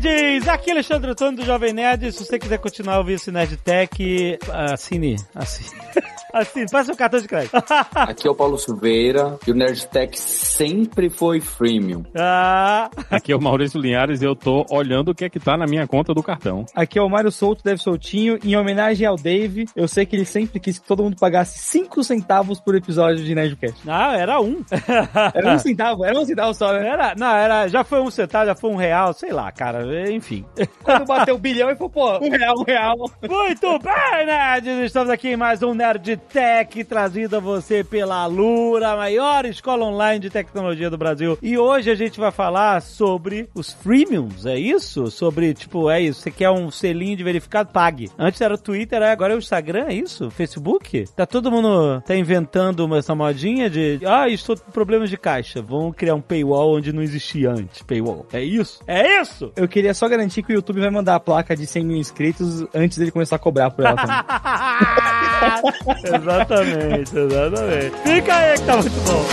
Nerds! Aqui é Alexandre Antônio do Jovem Nerd. Se você quiser continuar a ouvir esse Nerdtech, assine, assine. Assim, passa o cartão de crédito. Aqui é o Paulo Silveira e o Nerdtech sempre foi freemium. Ah, Aqui é o Maurício Linhares e eu tô olhando o que é que tá na minha conta do cartão. Aqui é o Mário Souto, Deve Soltinho. Em homenagem ao Dave, eu sei que ele sempre quis que todo mundo pagasse 5 centavos por episódio de Nerdcast. não, era um. Era um centavo, era um centavo só, né? Era, não, era, já foi um centavo, já foi um real, sei lá, cara, enfim. Quando bateu o bilhão, ele falou, pô, um real, um real. Muito bem, nerds! Estamos aqui em mais um Nerd Tech trazido a você pela Lura, a maior escola online de tecnologia do Brasil. E hoje a gente vai falar sobre os freemiums, é isso? Sobre, tipo, é isso, você quer um selinho de verificado, pague. Antes era o Twitter, agora é o Instagram, é isso? Facebook? Tá todo mundo tá inventando uma- essa modinha de, ah, estou com problemas de caixa, vamos criar um paywall onde não existia antes, paywall. É isso? É isso? Eu queria só garantir que o YouTube vai mandar a placa de 100 mil inscritos antes dele começar a cobrar por ela também. exatamente, exatamente. Fica aí que tá muito bom.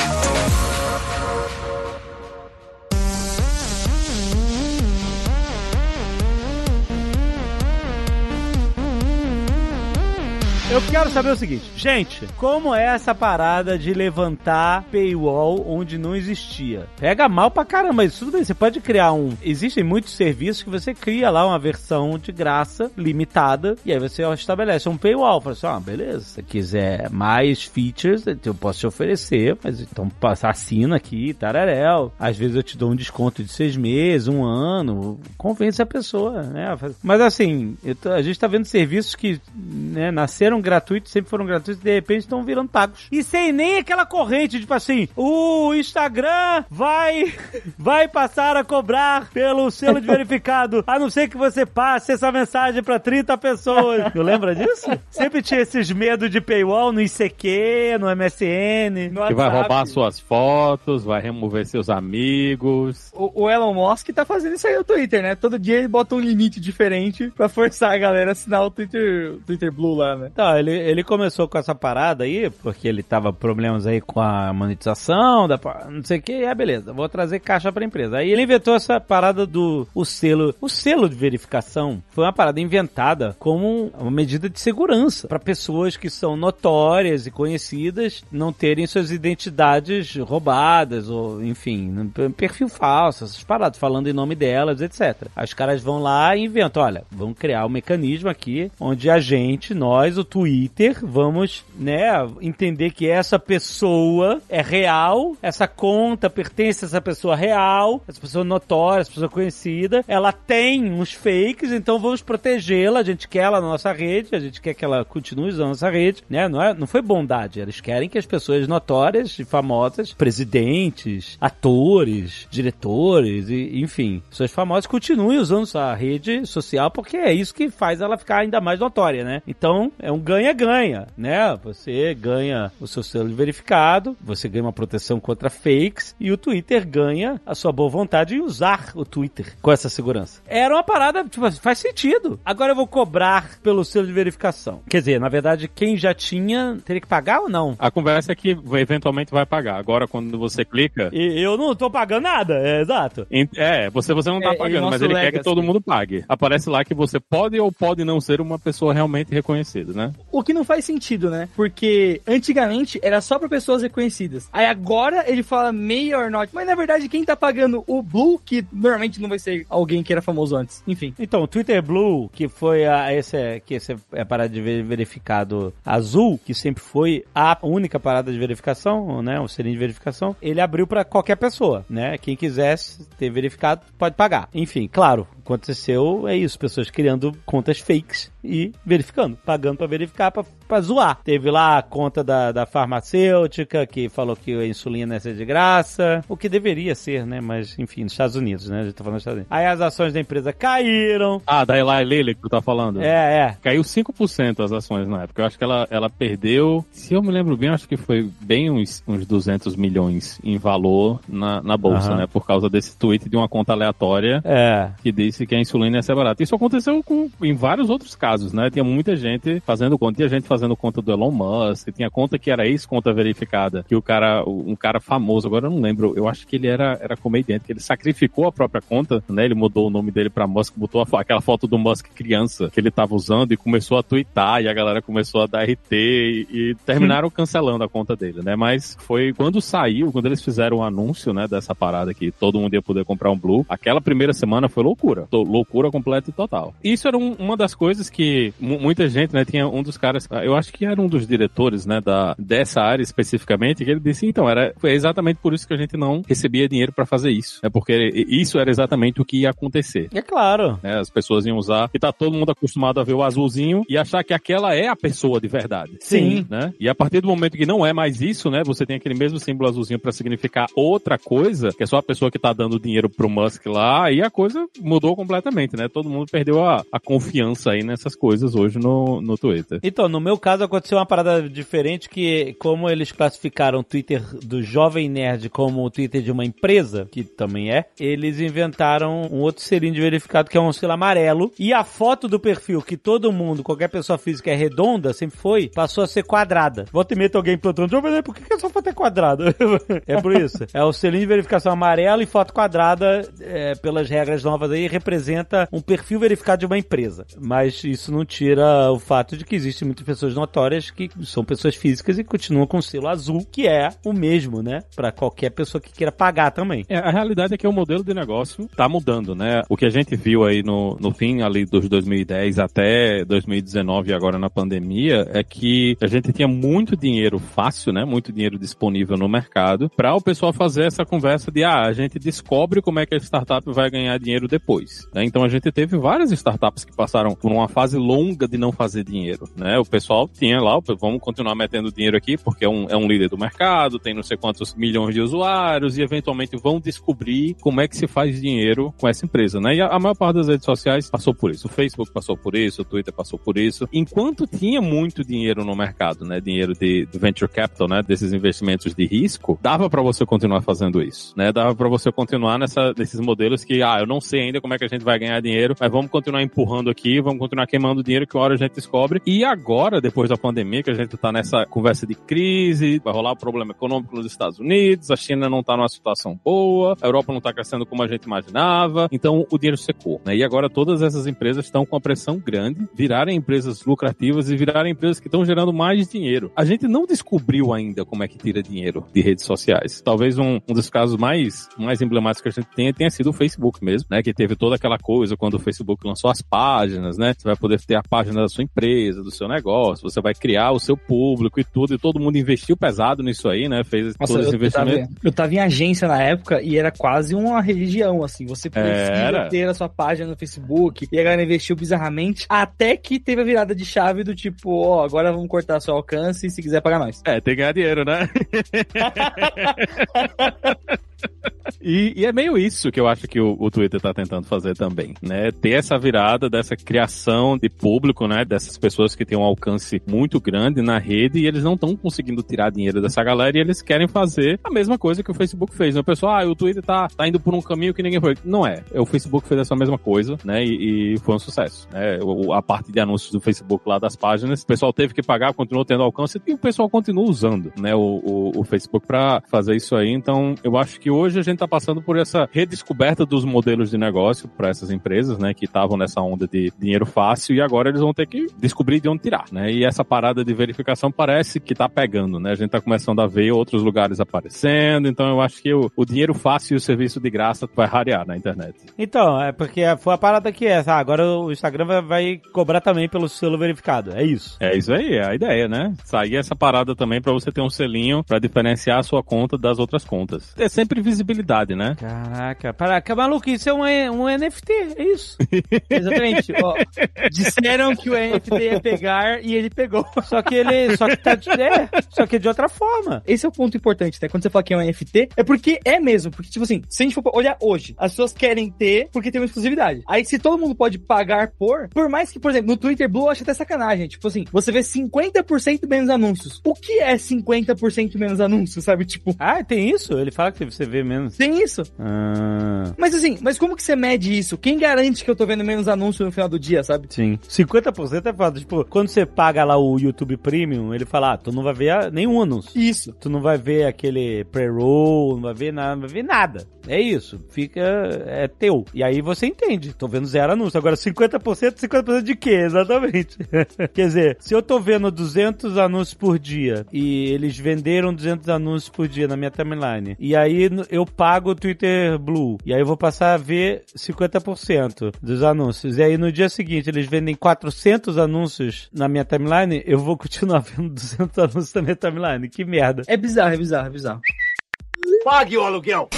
Eu quero saber o seguinte, gente, como é essa parada de levantar paywall onde não existia? Pega mal pra caramba, isso tudo bem, você pode criar um... Existem muitos serviços que você cria lá uma versão de graça, limitada, e aí você estabelece um paywall, fala assim, ah, beleza, se você quiser mais features, eu posso te oferecer, mas então assina aqui, tararéu. Às vezes eu te dou um desconto de seis meses, um ano, convence a pessoa, né? Mas assim, tô- a gente tá vendo serviços que né, nasceram gratuitos, sempre foram gratuitos, e de repente estão virando pagos. E sem nem aquela corrente, tipo assim, o Instagram vai, vai passar a cobrar pelo selo de verificado, a não ser que você passe essa mensagem pra 30 pessoas. Não lembra disso? Sempre tinha esses medos de paywall no ICQ, no MSN. No Que vai roubar suas fotos, vai remover seus amigos. O, o Elon Musk tá fazendo isso aí no Twitter, né? Todo dia ele bota um limite diferente pra forçar a galera a assinar o Twitter, o Twitter Blue lá, né? Ele, ele começou com essa parada aí, porque ele tava problemas aí com a monetização, da, não sei o que, é beleza, vou trazer caixa pra empresa. Aí ele inventou essa parada do o selo. O selo de verificação foi uma parada inventada como uma medida de segurança para pessoas que são notórias e conhecidas não terem suas identidades roubadas, ou enfim, perfil falso, essas paradas, falando em nome delas, etc. Aí os caras vão lá e inventam, olha, vamos criar um mecanismo aqui onde a gente, nós, o Twitter, vamos, né, entender que essa pessoa é real, essa conta pertence a essa pessoa real, essa pessoa notória, essa pessoa conhecida, ela tem uns fakes, então vamos protegê-la, a gente quer ela na nossa rede, a gente quer que ela continue usando nossa rede, né, não, é, não foi bondade, eles querem que as pessoas notórias e famosas, presidentes, atores, diretores, e, enfim, pessoas famosas continuem usando sua rede social porque é isso que faz ela ficar ainda mais notória, né? Então, é um ganha-ganha, né? Você ganha o seu selo de verificado, você ganha uma proteção contra fakes e o Twitter ganha a sua boa vontade em usar o Twitter com essa segurança. Era uma parada, tipo, assim, faz sentido. Agora eu vou cobrar pelo selo de verificação. Quer dizer, na verdade, quem já tinha teria que pagar ou não? A conversa é que eventualmente vai pagar. Agora, quando você clica, E eu não tô pagando nada, é exato. em- é, você, você não tá É, pagando, mas ele quer legacy. que todo mundo pague. Aparece lá que você pode ou pode não ser uma pessoa realmente reconhecida, né? O que não faz sentido, né? Porque antigamente era só pra pessoas reconhecidas. Aí agora ele fala may or not. Mas na verdade, quem tá pagando o Blue, que normalmente não vai ser alguém que era famoso antes. Enfim. Então, o Twitter Blue, que foi a, esse, que esse é a parada de ver- verificado azul, que sempre foi a única parada de verificação, né, o selinho de verificação, ele abriu pra qualquer pessoa, né? Quem quisesse ter verificado pode pagar. Enfim, claro, aconteceu é isso, pessoas criando contas fakes e verificando, pagando pra verificar pra pra zoar. Teve lá a conta da, da farmacêutica que falou que a insulina ia ser de graça, o que deveria ser, né? Mas, enfim, nos Estados Unidos, né? A gente tá falando dos Estados Unidos. Aí as ações da empresa caíram. Ah, da Eli Lilly que tu tá falando. É, é. Caiu 5% as ações na época. Eu acho que ela, ela perdeu, se eu me lembro bem, acho que foi bem uns, uns 200 milhões em valor na, na bolsa, Aham. né? Por causa desse tweet de uma conta aleatória É. que disse que a insulina ia ser barata. Isso aconteceu com, em vários outros casos, né? Tinha muita gente fazendo conta, tinha gente fazendo conta do Elon Musk, tinha conta que era ex-conta verificada, que o cara, um cara famoso, agora eu não lembro, eu acho que ele era, era comediante, que ele sacrificou a própria conta, né? Ele mudou o nome dele pra Musk, botou a aquela foto do Musk criança que ele tava usando e começou a twittar e a galera começou a dar RT e, e terminaram cancelando a conta dele, né? Mas foi quando saiu, quando eles fizeram o anúncio, né, dessa parada que todo mundo ia poder comprar um Blue, aquela primeira semana foi loucura. To- Loucura completa e total. Isso era um- uma das coisas que mu- muita gente, né, tinha um dos caras, eu acho que era um dos diretores, né, da, dessa área especificamente, que ele disse, então, era, foi exatamente por isso que a gente não recebia dinheiro pra fazer isso. É porque isso era exatamente o que ia acontecer É claro. né? As pessoas iam usar e tá todo mundo acostumado a ver o azulzinho e achar que aquela é a pessoa de verdade. Sim. Né? E a partir do momento que não é mais isso, né? Você tem aquele mesmo símbolo azulzinho pra significar outra coisa, que é só a pessoa que tá dando dinheiro pro Musk lá, e a coisa mudou completamente, né? Todo mundo perdeu a, a confiança aí nessas coisas hoje no, no Twitter. Então, no meu caso aconteceu uma parada diferente que, como eles classificaram o Twitter do Jovem Nerd como o Twitter de uma empresa, que também é, eles inventaram um outro selinho de verificado que é um selo amarelo, e a foto do perfil que todo mundo, qualquer pessoa física é redonda, sempre foi, passou a ser quadrada. Volta e tem alguém plantando, Jovem Nerd, por que essa foto é quadrada? é por isso. É o selinho de verificação amarelo e foto quadrada, é, pelas regras novas aí, representa um perfil verificado de uma empresa. Mas isso não tira o fato de que existem muitas pessoas notórias que são pessoas físicas e continuam com o selo azul, que é o mesmo, né? Pra qualquer pessoa que queira pagar também. É, a realidade é que o modelo de negócio tá mudando, né? O que a gente viu aí no, no fim ali dos 2010 até 2019 e agora na pandemia é que a gente tinha muito dinheiro fácil, né? Muito dinheiro disponível no mercado para o pessoal fazer essa conversa de ah, a gente descobre como é que a startup vai ganhar dinheiro depois. né? Então a gente teve várias startups que passaram por uma fase longa de não fazer dinheiro, né? O pessoal tinha lá, vamos continuar metendo dinheiro aqui porque é um, é um líder do mercado, tem não sei quantos milhões de usuários e eventualmente vão descobrir como é que se faz dinheiro com essa empresa, né? E a, a maior parte das redes sociais passou por isso. O Facebook passou por isso, o Twitter passou por isso. Enquanto tinha muito dinheiro no mercado, né? Dinheiro de, de venture capital, né? Desses investimentos de risco, dava para você continuar fazendo isso, né? Dava para você continuar nessa, nesses modelos que, ah, eu não sei ainda como é que a gente vai ganhar dinheiro, mas vamos continuar empurrando aqui, vamos continuar queimando dinheiro que uma hora a gente descobre. E agora, depois da pandemia, que a gente tá nessa conversa de crise, vai rolar um problema econômico nos Estados Unidos, a China não tá numa situação boa, a Europa não tá crescendo como a gente imaginava, então o dinheiro secou, né? E agora todas essas empresas estão com a pressão grande, virarem empresas lucrativas e virarem empresas que estão gerando mais dinheiro. A gente não descobriu ainda como é que tira dinheiro de redes sociais. Talvez um, um dos casos mais, mais emblemáticos que a gente tenha tenha sido o Facebook mesmo, né? Que teve toda aquela coisa quando o Facebook lançou as páginas, né? Você vai poder ter a página da sua empresa, do seu negócio, você vai criar o seu público e tudo, e todo mundo investiu pesado nisso aí, né? Fez Nossa, todo esse eu, eu, tava, investimento. eu tava em agência na época e era quase uma religião, assim. Você precisa ter a sua página no Facebook e a galera investiu bizarramente, até que teve a virada de chave do tipo, ó, agora vamos cortar seu alcance se quiser pagar nós. É, tem que ganhar dinheiro, né? E, e é meio isso que eu acho que o, o Twitter tá tentando fazer também, né? Ter essa virada dessa criação de público, né? Dessas pessoas que têm um alcance muito grande na rede e eles não estão conseguindo tirar dinheiro dessa galera e eles querem fazer a mesma coisa que o Facebook fez. Né? O pessoal, ah, o Twitter tá, tá indo por um caminho que ninguém foi. Não é. O Facebook fez essa mesma coisa, né? E, e foi um sucesso, né? O- a parte de anúncios do Facebook lá das páginas, o pessoal teve que pagar, continuou tendo alcance e o pessoal continua usando, né? O, o, o Facebook para fazer isso aí. Então, eu acho que hoje a gente tá passando por essa redescoberta dos modelos de negócio para essas empresas, né? Que estavam nessa onda de dinheiro fácil e agora eles vão ter que descobrir de onde tirar, né? E essa parada de verificação parece que tá pegando, né? A gente tá começando a ver outros lugares aparecendo, então eu acho que o, o dinheiro fácil e o serviço de graça vai rarear na internet. Então, é porque foi a parada que é, ah, agora o Instagram vai, vai cobrar também pelo selo verificado. É isso. É isso aí, é a ideia, né? Sair essa parada também pra você ter um selinho pra diferenciar a sua conta das outras contas. É sempre visibilidade, né? Caraca, caraca, maluco, isso é um, um NFT, é isso. Exatamente. Ó, disseram que o NFT ia pegar e ele pegou. Só que ele. Só que tá de, é, só que de outra forma. Esse é o ponto importante, né? Quando você fala que é um NFT, é porque é mesmo. Porque, tipo assim, se a gente for olhar hoje, as pessoas querem ter porque tem uma exclusividade. Aí, se todo mundo pode pagar por, por mais que, por exemplo, no Twitter Blue eu acho até sacanagem. Tipo assim, você vê 50% menos anúncios. O que é 50% menos anúncios, sabe? Tipo. Ah, tem isso? Ele fala que você vê menos. Tem isso. Ah. Mas assim, mas como que você mede isso? Quem garante que eu tô vendo menos anúncio no final do dia, sabe? Sim. 50% é foda. Tipo, quando você paga lá o YouTube Premium, ele fala, ah, tu não vai ver nenhum anúncio. Isso. Tu não vai ver aquele pre-roll, não vai ver nada, não vai ver nada. É isso. Fica, é teu. E aí você entende. Tô vendo zero anúncio. Agora 50%, 50% de quê? Exatamente. Quer dizer, se eu tô vendo 200 anúncios por dia e eles venderam 200 anúncios por dia na minha timeline, e aí eu pago o Twitter Blue, e aí eu vou passar a ver 50% dos anúncios, e aí no dia seguinte eles vendem 400 anúncios na minha timeline, eu vou continuar vendo 200 anúncios na minha timeline. Que merda. É bizarro, é bizarro, é bizarro. Pague o aluguel!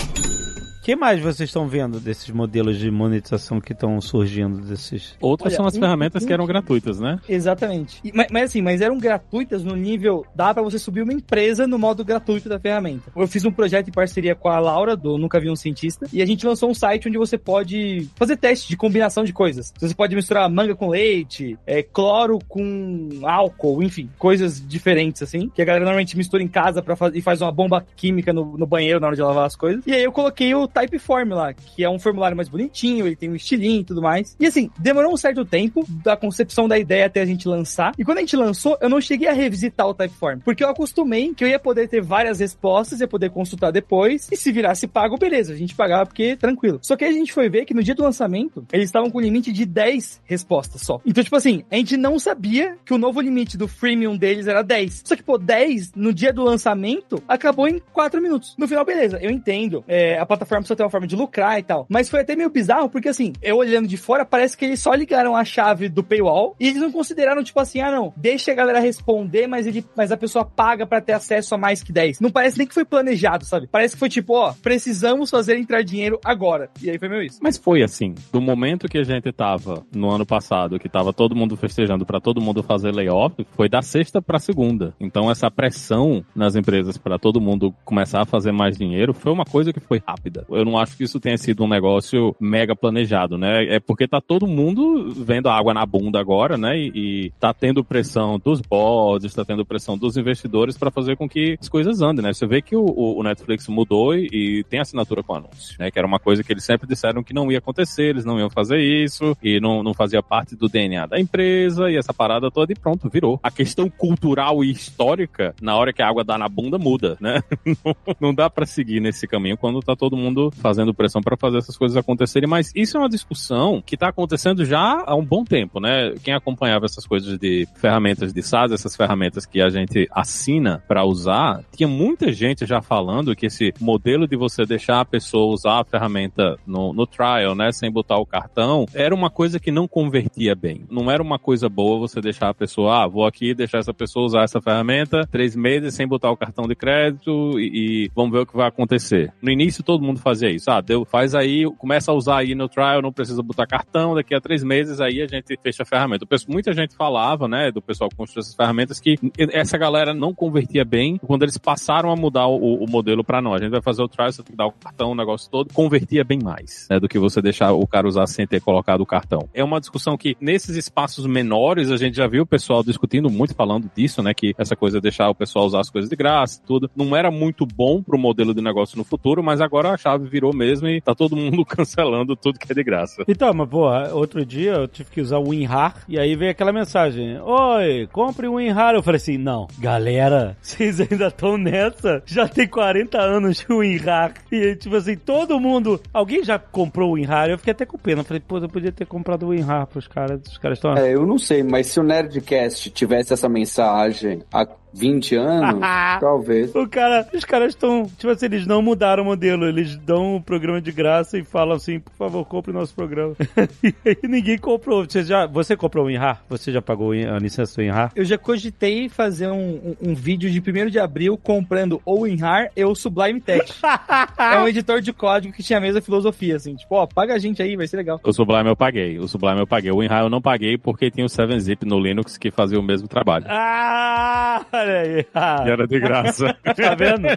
Que mais vocês estão vendo desses modelos de monetização que estão surgindo desses? Outras Olha, são as um, ferramentas um, que eram gratuitas, né? Exatamente. E, mas, mas, assim, mas eram gratuitas no nível dá para você subir uma empresa no modo gratuito da ferramenta. Eu fiz um projeto em parceria com a Laura do Nunca Vi um Cientista e a gente lançou um site onde você pode fazer teste de combinação de coisas. Você pode misturar manga com leite, é, cloro com álcool, enfim, coisas diferentes assim, que a galera normalmente mistura em casa para fazer e faz uma bomba química no, no banheiro na hora de lavar as coisas. E aí eu coloquei o Typeform lá, que é um formulário mais bonitinho, ele tem um estilinho e tudo mais. E assim, demorou um certo tempo da concepção da ideia até a gente lançar. E quando a gente lançou, eu não cheguei a revisitar o Typeform, porque eu acostumei que eu ia poder ter várias respostas, ia poder consultar depois, e se virasse pago, beleza, a gente pagava porque tranquilo. Só que a gente foi ver que no dia do lançamento, eles estavam com limite de 10 respostas só. Então, tipo assim, a gente não sabia que o novo limite do freemium deles era 10. Só que, pô, 10 no dia do lançamento acabou em 4 minutos. No final, beleza, eu entendo. É, a plataforma precisa ter uma forma de lucrar e tal. Mas foi até meio bizarro, porque assim, eu olhando de fora, parece que eles só ligaram a chave do paywall e eles não consideraram, tipo assim, ah, não, deixa a galera responder, mas, ele, mas a pessoa paga para ter acesso a mais que 10. Não parece nem que foi planejado, sabe? Parece que foi tipo, ó, precisamos fazer entrar dinheiro agora. E aí foi meio isso. Mas foi assim, do momento que a gente tava no ano passado, que tava todo mundo festejando para todo mundo fazer layoff, foi da sexta para segunda. Então essa pressão nas empresas para todo mundo começar a fazer mais dinheiro foi uma coisa que foi rápida. Eu não acho que isso tenha sido um negócio mega planejado, né? É porque tá todo mundo vendo água na bunda agora, né? E, e tá tendo pressão dos boards, tá tendo pressão dos investidores para fazer com que as coisas andem, né? Você vê que o, o Netflix mudou e, e, tem assinatura com anúncio, né? Que era uma coisa que eles sempre disseram que não ia acontecer, eles não iam fazer isso e não, não fazia parte do DNA da empresa e essa parada toda e pronto, virou. A questão cultural e histórica, na hora que a água dá na bunda, muda, né? não, não dá para seguir nesse caminho quando tá todo mundo fazendo pressão para fazer essas coisas acontecerem, mas isso é uma discussão que está acontecendo já há um bom tempo, né? Quem acompanhava essas coisas de ferramentas de SaaS, essas ferramentas que a gente assina para usar, tinha muita gente já falando que esse modelo de você deixar a pessoa usar a ferramenta no, no trial, né, sem botar o cartão, era uma coisa que não convertia bem. Não era uma coisa boa você deixar a pessoa, ah, vou aqui deixar essa pessoa usar essa ferramenta três meses sem botar o cartão de crédito e, e vamos ver o que vai acontecer. No início todo mundo fazia isso, ah, deu, faz aí, começa a usar aí no trial, não precisa botar cartão, daqui a três meses aí a gente fecha a ferramenta. Muita gente falava, né, do pessoal que construiu essas ferramentas, que essa galera não convertia bem quando eles passaram a mudar o, o modelo para nós. A gente vai fazer o trial, você tem que dar o cartão, o negócio todo, convertia bem mais, né, do que você deixar o cara usar sem ter colocado o cartão. É uma discussão que nesses espaços menores a gente já viu o pessoal discutindo muito, falando disso, né, que essa coisa de deixar o pessoal usar as coisas de graça, tudo, não era muito bom pro modelo de negócio no futuro, mas agora a chave virou mesmo e tá todo mundo cancelando tudo que é de graça. Então, mas porra, outro dia eu tive que usar o WinRAR e aí veio aquela mensagem: Oi, compre o WinRAR. Eu falei assim: Não, galera, vocês ainda estão nessa? Já tem 40 anos de WinRAR. E tipo assim, todo mundo. Alguém já comprou o WinRAR? Eu fiquei até com pena. Eu falei, pô, eu podia ter comprado o WinRAR pros caras. Os caras estão. É, eu não sei, mas se o Nerdcast tivesse essa mensagem há 20 anos, talvez. O cara, os caras estão, tipo assim, eles não mudaram o modelo, eles dão o programa de graça e falam assim, por favor, compre nosso programa. e aí ninguém comprou. Você já, você comprou o WinRAR? Você já pagou a licença do WinRAR? Eu já cogitei fazer um, um, um vídeo de 1 de abril comprando ou o WinRAR ou o Sublime Text. é um editor de código que tinha a mesma filosofia, assim, tipo, ó, paga a gente aí, vai ser legal. O Sublime eu paguei, o Sublime eu paguei. O WinRAR eu não paguei porque tinha o 7-Zip no Linux que fazia o mesmo trabalho. Ah, olha aí. Ah. E era de graça. tá vendo?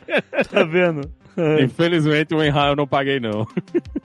Tá vendo? Infelizmente o WinRAR eu não paguei não.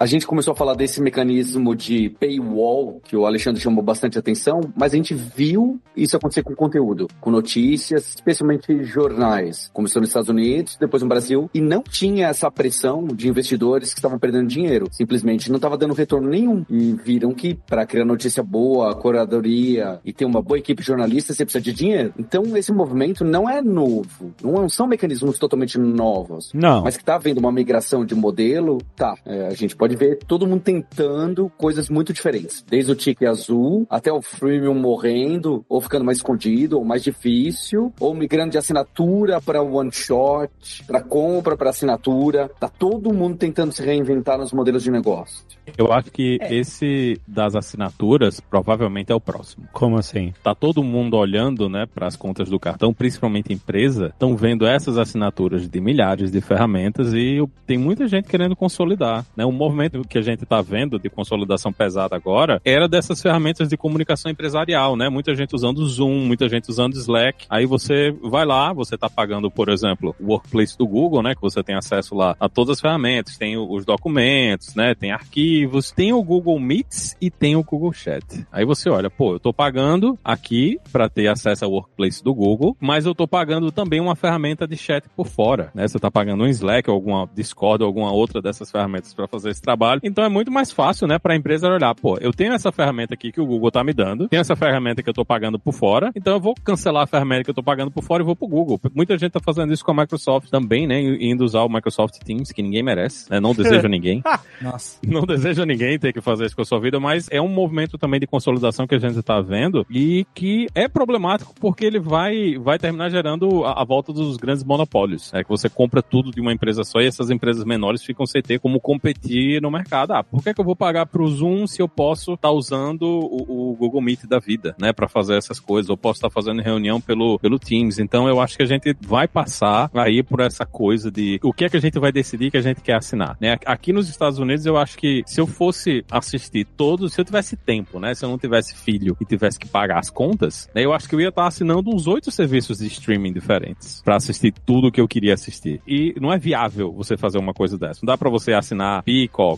A gente começou a falar desse mecanismo de paywall, que o Alexandre chamou bastante atenção, mas a gente viu isso acontecer com conteúdo, com notícias, especialmente jornais. Começou nos Estados Unidos, depois no Brasil, e não tinha essa pressão de investidores que estavam perdendo dinheiro. Simplesmente não estava dando retorno nenhum. E viram que para criar notícia boa, curadoria e ter uma boa equipe jornalista, você precisa de dinheiro. Então esse movimento não é novo, não são mecanismos totalmente novos. Não. Mas que tá havendo uma migração de modelo, tá. É, a gente pode ver todo mundo tentando coisas muito diferentes. Desde o tique azul até o freemium morrendo, ou ficando mais escondido, ou mais difícil, ou migrando de assinatura para one shot, para compra, para assinatura. Tá todo mundo tentando se reinventar nos modelos de negócio. Eu acho que esse das assinaturas provavelmente é o próximo. Como assim? Tá todo mundo olhando, né, para as contas do cartão, principalmente empresa, estão vendo essas assinaturas de milhares de ferramentas e tem muita gente querendo consolidar, né? O movimento que a gente está vendo de consolidação pesada agora era dessas ferramentas de comunicação empresarial, né? Muita gente usando Zoom, muita gente usando Slack. Aí você vai lá, você está pagando, por exemplo, o Workplace do Google, né? Que você tem acesso lá a todas as ferramentas, tem os documentos, né? Tem arquivos, tem o Google Meets e tem o Google Chat. Aí você olha, pô, eu estou pagando aqui para ter acesso ao Workplace do Google, mas eu estou pagando também uma ferramenta de chat por fora, né? Você está pagando um Slack alguma Discord alguma outra dessas ferramentas para fazer esse trabalho. Então é muito mais fácil, né, para a empresa olhar, pô, eu tenho essa ferramenta aqui que o Google tá me dando, tem essa ferramenta que eu tô pagando por fora, então eu vou cancelar a ferramenta que eu tô pagando por fora e vou pro Google. Muita gente tá fazendo isso com a Microsoft também, né, indo usar o Microsoft Teams, que ninguém merece, né, não deseja ninguém. Nossa. Não deseja ninguém ter que fazer isso com a sua vida, mas é um movimento também de consolidação que a gente tá vendo e que é problemático porque ele vai, vai terminar gerando a, a volta dos grandes monopólios. É que você compra tudo de uma empresa só e essas empresas menores ficam sem ter como competir no mercado. Ah, por que, que eu vou pagar pro Zoom se eu posso estar tá usando o, o, Google Meet da vida, né, para fazer essas coisas? Ou posso estar tá fazendo reunião pelo, pelo Teams. Então eu acho que a gente vai passar aí por essa coisa de o que é que a gente vai decidir que a gente quer assinar, né? Aqui nos Estados Unidos eu acho que se eu fosse assistir todos, se eu tivesse tempo, né, se eu não tivesse filho e tivesse que pagar as contas, né, eu acho que eu ia estar tá assinando uns oito serviços de streaming diferentes para assistir tudo que eu queria assistir. E não é viável você fazer uma coisa dessa. Não dá para você assinar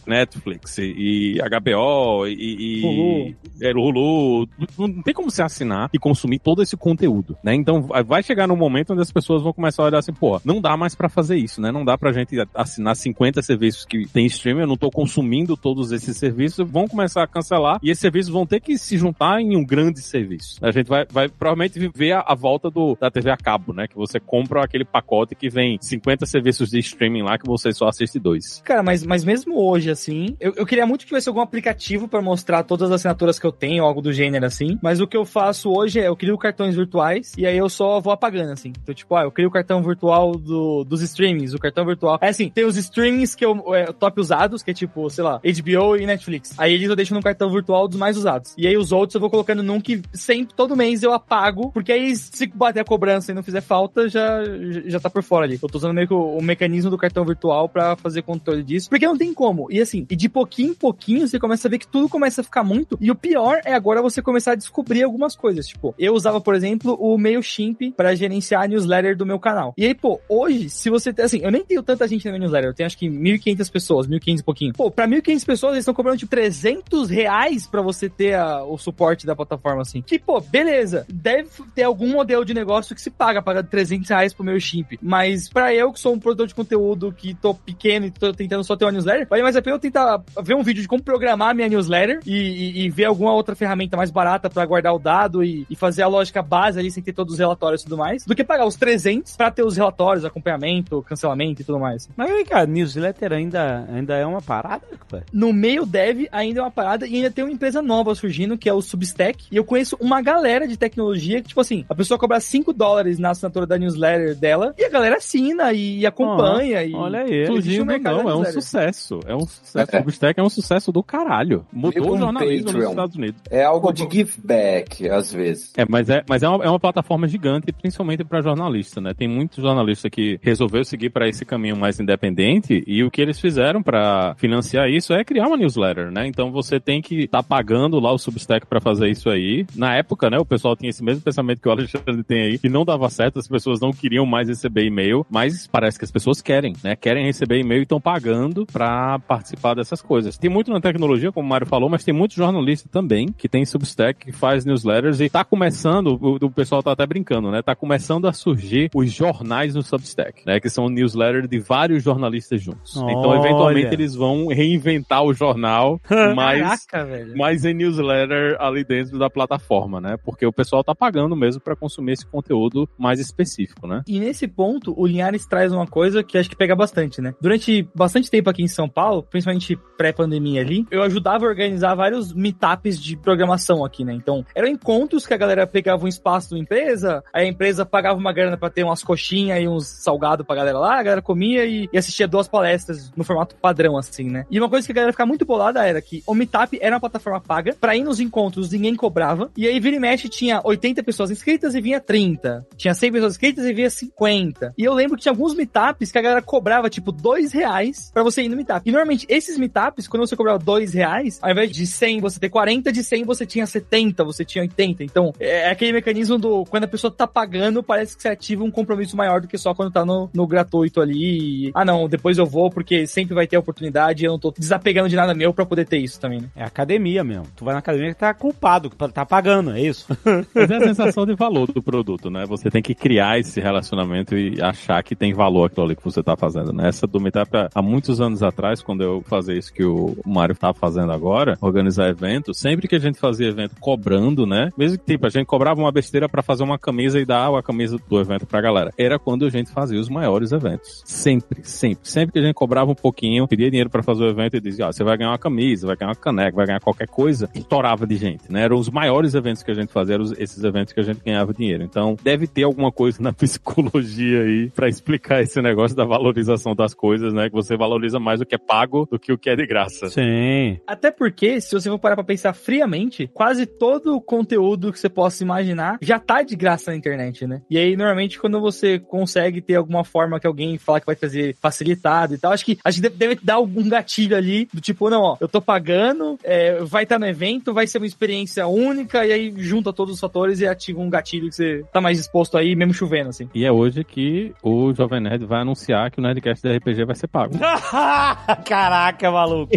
Netflix e HBO e, e Hulu. É, Hulu. Não tem como você assinar e consumir todo esse conteúdo, né? Então vai chegar num momento onde as pessoas vão começar a olhar assim, pô, não dá mais para fazer isso, né? Não dá pra gente assinar 50 serviços que tem streaming, eu não tô consumindo todos esses serviços, vão começar a cancelar e esses serviços vão ter que se juntar em um grande serviço. A gente vai, vai provavelmente ver a, a volta do, da TV a cabo, né? Que você compra aquele pacote que vem 50 serviços de streaming lá que você só assiste dois. Cara, mas, mas mesmo hoje, assim, eu, eu queria muito que tivesse algum aplicativo para mostrar todas as assinaturas que eu tenho, algo do gênero assim. Mas o que eu faço hoje é eu crio cartões virtuais e aí eu só vou apagando, assim. Então, tipo, ah, eu crio o cartão virtual do, dos streamings, o cartão virtual. É assim, tem os streamings que eu é, top usados, que é tipo, sei lá, HBO e Netflix. Aí eles eu deixo no cartão virtual dos mais usados. E aí os outros eu vou colocando num que sempre, todo mês eu apago, porque aí se bater a cobrança e não fizer falta, já, já tá por fora ali. Eu tô usando meio que o, o mecanismo do cartão virtual para fazer controle disso, porque não tem como. E assim, e de pouquinho em pouquinho você começa a ver que tudo começa a ficar muito. E o pior é agora você começar a descobrir algumas coisas. Tipo, eu usava, por exemplo, o MailChimp para gerenciar a newsletter do meu canal. E aí, pô, hoje, se você assim, eu nem tenho tanta gente na minha newsletter, eu tenho acho que 1.500 pessoas, 1.500 e pouquinho. Pô, pra 1.500 pessoas, eles estão cobrando tipo 300 reais pra você ter a, o suporte da plataforma, assim. Que, pô, beleza, deve ter algum modelo de negócio que se paga, paga 300 reais pro meu chip. Mas pra eu, que sou um produtor de conteúdo, que tô pequeno e tô tentando só ter uma newsletter, vale mais a pena eu tentar ver um vídeo de como programar a minha newsletter e, e, e ver alguma outra ferramenta mais barata para guardar o dado e, e, fazer a lógica base ali sem ter todos os relatórios e tudo mais, do que pagar os 300 para ter os relatórios, acompanhamento, cancelamento e tudo mais. Mas aí, cara, newsletter ainda, ainda é uma parada? Cara? No meio dev ainda é uma parada e ainda tem uma empresa nova surgindo, que é o Substack. E eu conheço uma galera de tecnologia que, tipo assim, a pessoa cobra 5 dólares na assinatura da newsletter dela e a galera assina e acompanha. e Olha aí, surgindo mercado não, é um sucesso. É um sucesso. O Substack é um sucesso do caralho. Mudou Veio o jornalismo nos Patreon. Estados Unidos. É algo de give back, às vezes. É, mas é, mas é uma, é uma plataforma gigante, principalmente para jornalista, né? Tem muitos jornalistas que resolveu seguir para esse caminho mais independente e o que eles fizeram para financiar isso é criar uma newsletter, né? Então você tem que estar pagando lá o Substack para fazer isso aí. Na época, né, o pessoal tinha esse mesmo pensamento que o Alexandre tem aí, que não dava certo, as pessoas não queriam mais receber e-mail, mas parece que as pessoas querem, né? Querem receber e-mail e estão pagando para participar dessas coisas. Tem muito na tecnologia, como o Mário falou, mas tem muito jornalista também que tem Substack, que faz newsletters e tá começando, o, o pessoal tá até brincando, né? Tá começando a surgir os jornais no Substack, né? Que são newsletters de vários jornalistas juntos. Então, Olha. eventualmente, eles vão reinventar o jornal, mas Caraca, velho. mais em newsletter ali dentro da plataforma, né? Porque o pessoal tá pagando mesmo para consumir esse conteúdo mais específico, né? E nesse ponto, o Linhares traz uma coisa que acho que pega bastante, né? Durante bastante tempo aqui em São Paulo, principalmente pré-pandemia ali, eu ajudava a organizar vários meetups de programação aqui, né? Então, eram encontros que a galera pegava um espaço da empresa, aí a empresa pagava uma grana pra ter umas coxinhas e uns salgados pra galera lá, a galera comia e, e assistia duas palestras no formato padrão, assim, né? E uma coisa que a galera ficava muito bolada era que o Meetup era uma plataforma paga, pra ir nos encontros ninguém cobrava, e aí vira e mexe tinha 80 pessoas inscritas e vinha 30. Tinha 100 pessoas inscritas e vinha 50. E eu lembro que tinha alguns meetups que a galera cobrava, tipo, 2 reais pra você ir no meetup. E normalmente, esses meetups, quando você cobrava 2 reais, ao invés de 100 você ter 40, de 100 você tinha 70, você tinha 80. Então, é aquele mecanismo do, quando a pessoa tá pagando, parece que você ativa um compromisso maior do que só quando tá no, no gratuito ali. E, ah, não, depois eu vou porque sempre vai ter oportunidade e eu não tô desapegando de nada meu pra poder ter isso também, né? É academia mesmo. Tu vai na academia e tá culpado, que tá pagando, é isso. Mas é a sensação de valor do produto, né? Você tem que criar esse relacionamento e achar que tem valor aquilo ali que você tá fazendo, né? Essa do Meetup, há muitos anos atrás, quando eu fazia isso que o Mário tá fazendo agora, organizar evento, sempre que a gente fazia evento cobrando, né? Mesmo que, tipo, a gente cobrava uma besteira pra fazer uma camisa e dar a camisa do evento pra galera. Era quando a gente fazia os maiores eventos. Sempre, sempre. Sempre que a gente cobrava um pouquinho, pedia dinheiro pra fazer o evento e dizia, ó, você vai ganhar uma camisa, vai ganhar uma caneca, vai ganhar qualquer coisa, estourava de gente, né? Eram os maiores eventos que a gente fazia, eram esses eventos que a gente ganhava dinheiro. Então, deve ter alguma coisa na psicologia aí pra explicar esse negócio da valorização das coisas, né? Que você valoriza mais o que é pago do que o que é de graça. Sim. Até porque, se você for parar pra pensar friamente, quase todo o conteúdo que você possa imaginar já tá de graça na internet, né? E aí, normalmente, quando você consegue ter alguma forma que alguém fala que vai fazer facilitado e tal, acho que a gente deve, dar algum gatilho ali, do tipo, não, ó, eu tô pagando, é, vai estar no evento, vai ser uma experiência única, e aí junta todos os fatores e ativa um gatilho que você tá mais disposto aí, mesmo chovendo, assim. E é hoje que o Jovem Nerd vai anunciar que o Nerdcast da RPG vai ser pago. Caraca, maluco.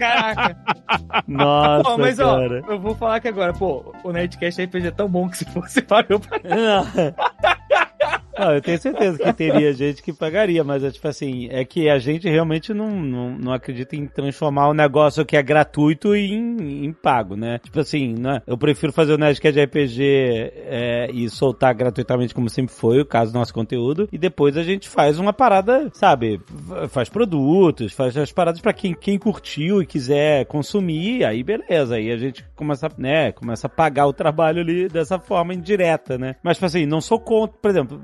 Caraca! Nossa, Pô, mas ó, cara. eu vou falar que agora, pô, o Nerdcast RPG é tão bom que se você pagou pra Não, eu tenho certeza que teria gente que pagaria, mas é tipo assim, é que a gente realmente não, não, não acredita em transformar o negócio que é gratuito em, em pago, né? Tipo assim, né? eu prefiro fazer o Nerdcast de RPG é, e soltar gratuitamente como sempre foi o caso do nosso conteúdo, e depois a gente faz uma parada, sabe, faz produtos, faz as paradas pra quem, quem curtiu e quiser consumir, aí beleza, aí a gente começa, né, começa a pagar o trabalho ali dessa forma indireta, né? Mas, tipo assim, não sou contra, por exemplo,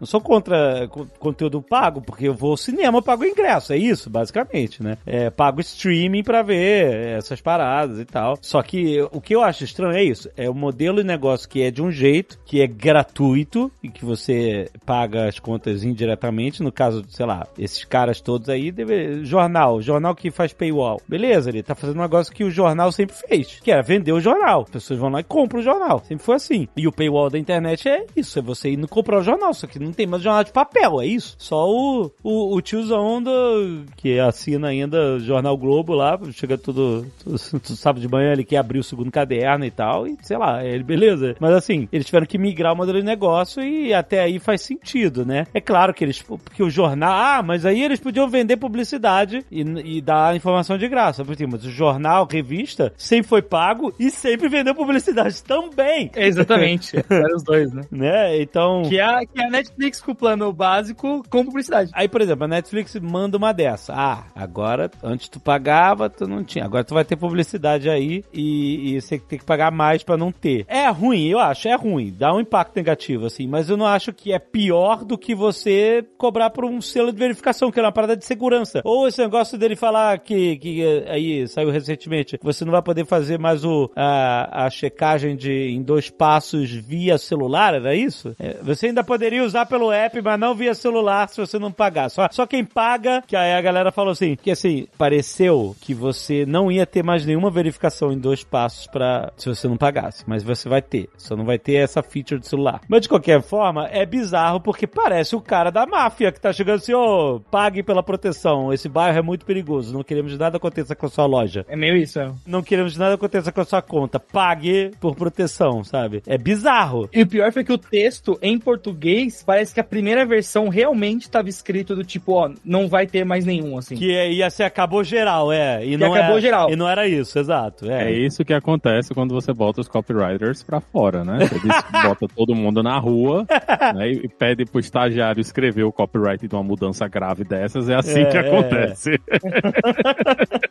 não sou contra co- conteúdo pago, porque eu vou ao cinema, eu pago ingresso, é isso, basicamente, né? É, pago streaming pra ver essas paradas e tal. Só que o que eu acho estranho é isso, é o modelo de negócio que é de um jeito, que é gratuito e que você paga as contas indiretamente, no caso, sei lá, esses caras todos aí, deve, jornal, jornal que faz paywall. Beleza, ele tá fazendo um negócio que o jornal sempre fez, que era vender o jornal. As pessoas vão lá e compram o jornal. Sempre foi assim. E o paywall da internet é isso, é você indo comprar o jornal, que não tem mais jornal de papel, é isso. Só o, o, o tiozão do, que assina ainda o Jornal Globo lá, chega tudo, tudo, tudo sábado de manhã, ele quer abrir o segundo caderno e tal, e sei lá, ele, beleza. Mas assim, eles tiveram que migrar o modelo de negócio e até aí faz sentido, né? É claro que eles, porque o jornal, ah, mas aí eles podiam vender publicidade e, e dar informação de graça, porque, mas o jornal, revista, sempre foi pago e sempre vendeu publicidade também, Exatamente. Eram os dois, né? né? Então... Que é, que é a Netflix com o plano básico com publicidade. Aí, por exemplo, a Netflix manda uma dessa. Ah, agora, antes tu pagava, tu não tinha. Agora tu vai ter publicidade aí e, e você tem que pagar mais pra não ter. É ruim, eu acho, é ruim. Dá um impacto negativo, assim. Mas eu não acho que é pior do que você cobrar por um selo de verificação, que é uma parada de segurança. Ou esse negócio dele falar que, que aí saiu recentemente, você não vai poder fazer mais o, a, a checagem de em dois passos via celular, era isso? É, você ainda poderia usar pelo app, mas não via celular se você não pagar. Só, só quem paga, que aí a galera falou assim, que assim, pareceu que você não ia ter mais nenhuma verificação em dois passos para se você não pagasse, mas você vai ter. Só não vai ter essa feature do celular. Mas de qualquer forma, é bizarro porque parece o cara da máfia que tá chegando assim, ô, oh, pague pela proteção. Esse bairro é muito perigoso. Não queremos de nada aconteça com a sua loja. É meio isso, é. Não queremos de nada aconteça com a sua conta. Pague por proteção, sabe? É bizarro. E o pior foi que o texto em português parece que a primeira versão realmente estava escrito do tipo, ó, não vai ter mais nenhum, assim. Que é, ia ser acabou geral, é. E que não acabou é, geral. E não era isso, exato. É. é isso que acontece quando você bota os copywriters pra fora, né? Você bota todo mundo na rua né, e pede pro estagiário escrever o copyright de uma mudança grave dessas. É assim é, que acontece.